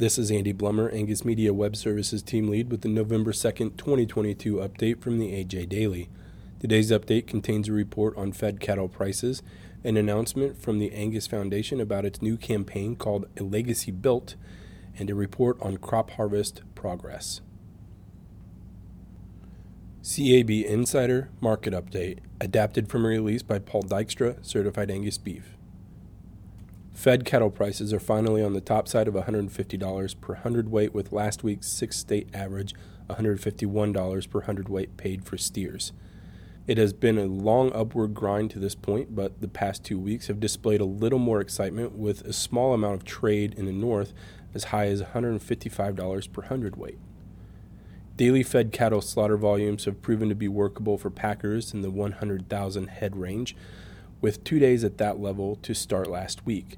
This is Andy Blummer, Angus Media Web Services Team Lead, with the November 2nd, 2022 update from the AJ Daily. Today's update contains a report on fed cattle prices, an announcement from the Angus Foundation about its new campaign called A Legacy Built, and a report on crop harvest progress. CAB Insider Market Update, adapted from a release by Paul Dykstra, Certified Angus Beef. Fed cattle prices are finally on the top side of $150 per hundredweight, with last week's six state average $151 per hundredweight paid for steers. It has been a long upward grind to this point, but the past two weeks have displayed a little more excitement with a small amount of trade in the north as high as $155 per hundredweight. Daily fed cattle slaughter volumes have proven to be workable for packers in the 100,000 head range, with two days at that level to start last week.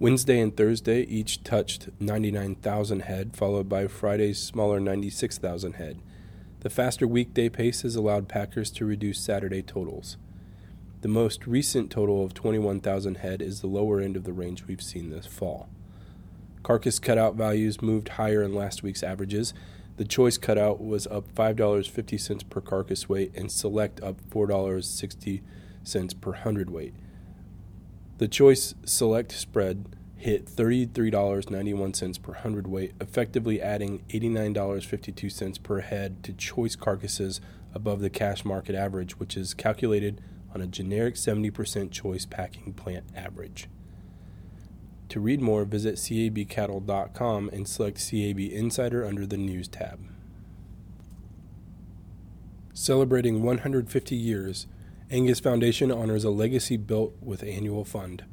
Wednesday and Thursday each touched 99,000 head, followed by Friday's smaller 96,000 head. The faster weekday pace has allowed packers to reduce Saturday totals. The most recent total of 21,000 head is the lower end of the range we've seen this fall. Carcass cutout values moved higher in last week's averages. The choice cutout was up $5.50 per carcass weight and select up $4.60 per hundredweight. The choice select spread hit $33.91 per hundredweight, effectively adding $89.52 per head to choice carcasses above the cash market average, which is calculated on a generic 70% choice packing plant average. To read more, visit cabcattle.com and select CAB Insider under the News tab. Celebrating 150 years, Angus Foundation honors a legacy built with annual fund.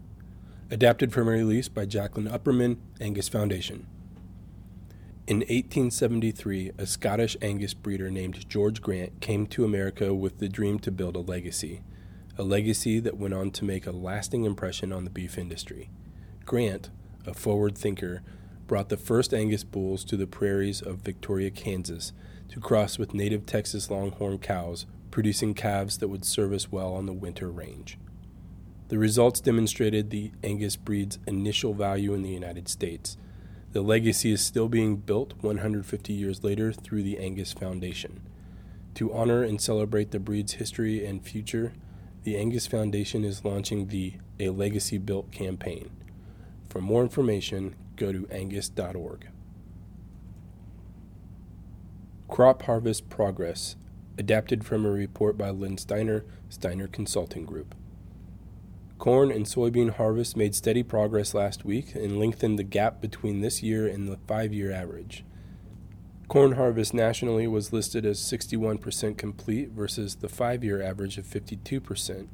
Adapted from a release by Jacqueline Upperman, Angus Foundation. In 1873, a Scottish Angus breeder named George Grant came to America with the dream to build a legacy, a legacy that went on to make a lasting impression on the beef industry. Grant, a forward thinker, brought the first Angus bulls to the prairies of Victoria, Kansas, to cross with native Texas longhorn cows producing calves that would service well on the winter range. The results demonstrated the Angus breed's initial value in the United States. The legacy is still being built 150 years later through the Angus Foundation. To honor and celebrate the breed's history and future, the Angus Foundation is launching the A Legacy Built campaign. For more information, go to angus.org. Crop Harvest Progress adapted from a report by Len Steiner, Steiner Consulting Group. Corn and soybean harvest made steady progress last week and lengthened the gap between this year and the five year average. Corn harvest nationally was listed as 61% complete versus the five year average of 52%.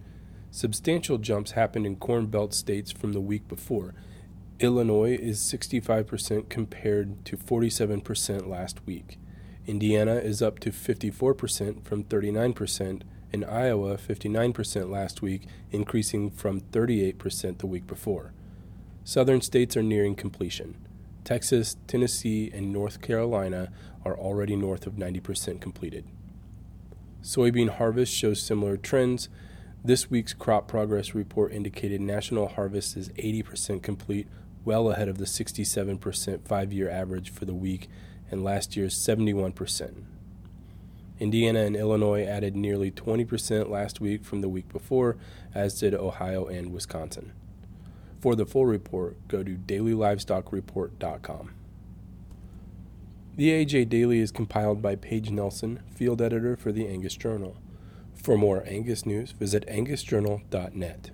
Substantial jumps happened in Corn Belt states from the week before. Illinois is 65% compared to 47% last week. Indiana is up to 54% from 39%, and Iowa 59% last week, increasing from 38% the week before. Southern states are nearing completion. Texas, Tennessee, and North Carolina are already north of 90% completed. Soybean harvest shows similar trends. This week's crop progress report indicated national harvest is 80% complete, well ahead of the 67% five year average for the week and last year's 71%. Indiana and Illinois added nearly 20% last week from the week before, as did Ohio and Wisconsin. For the full report, go to dailylivestockreport.com. The AJ Daily is compiled by Paige Nelson, field editor for the Angus Journal. For more Angus news, visit angusjournal.net.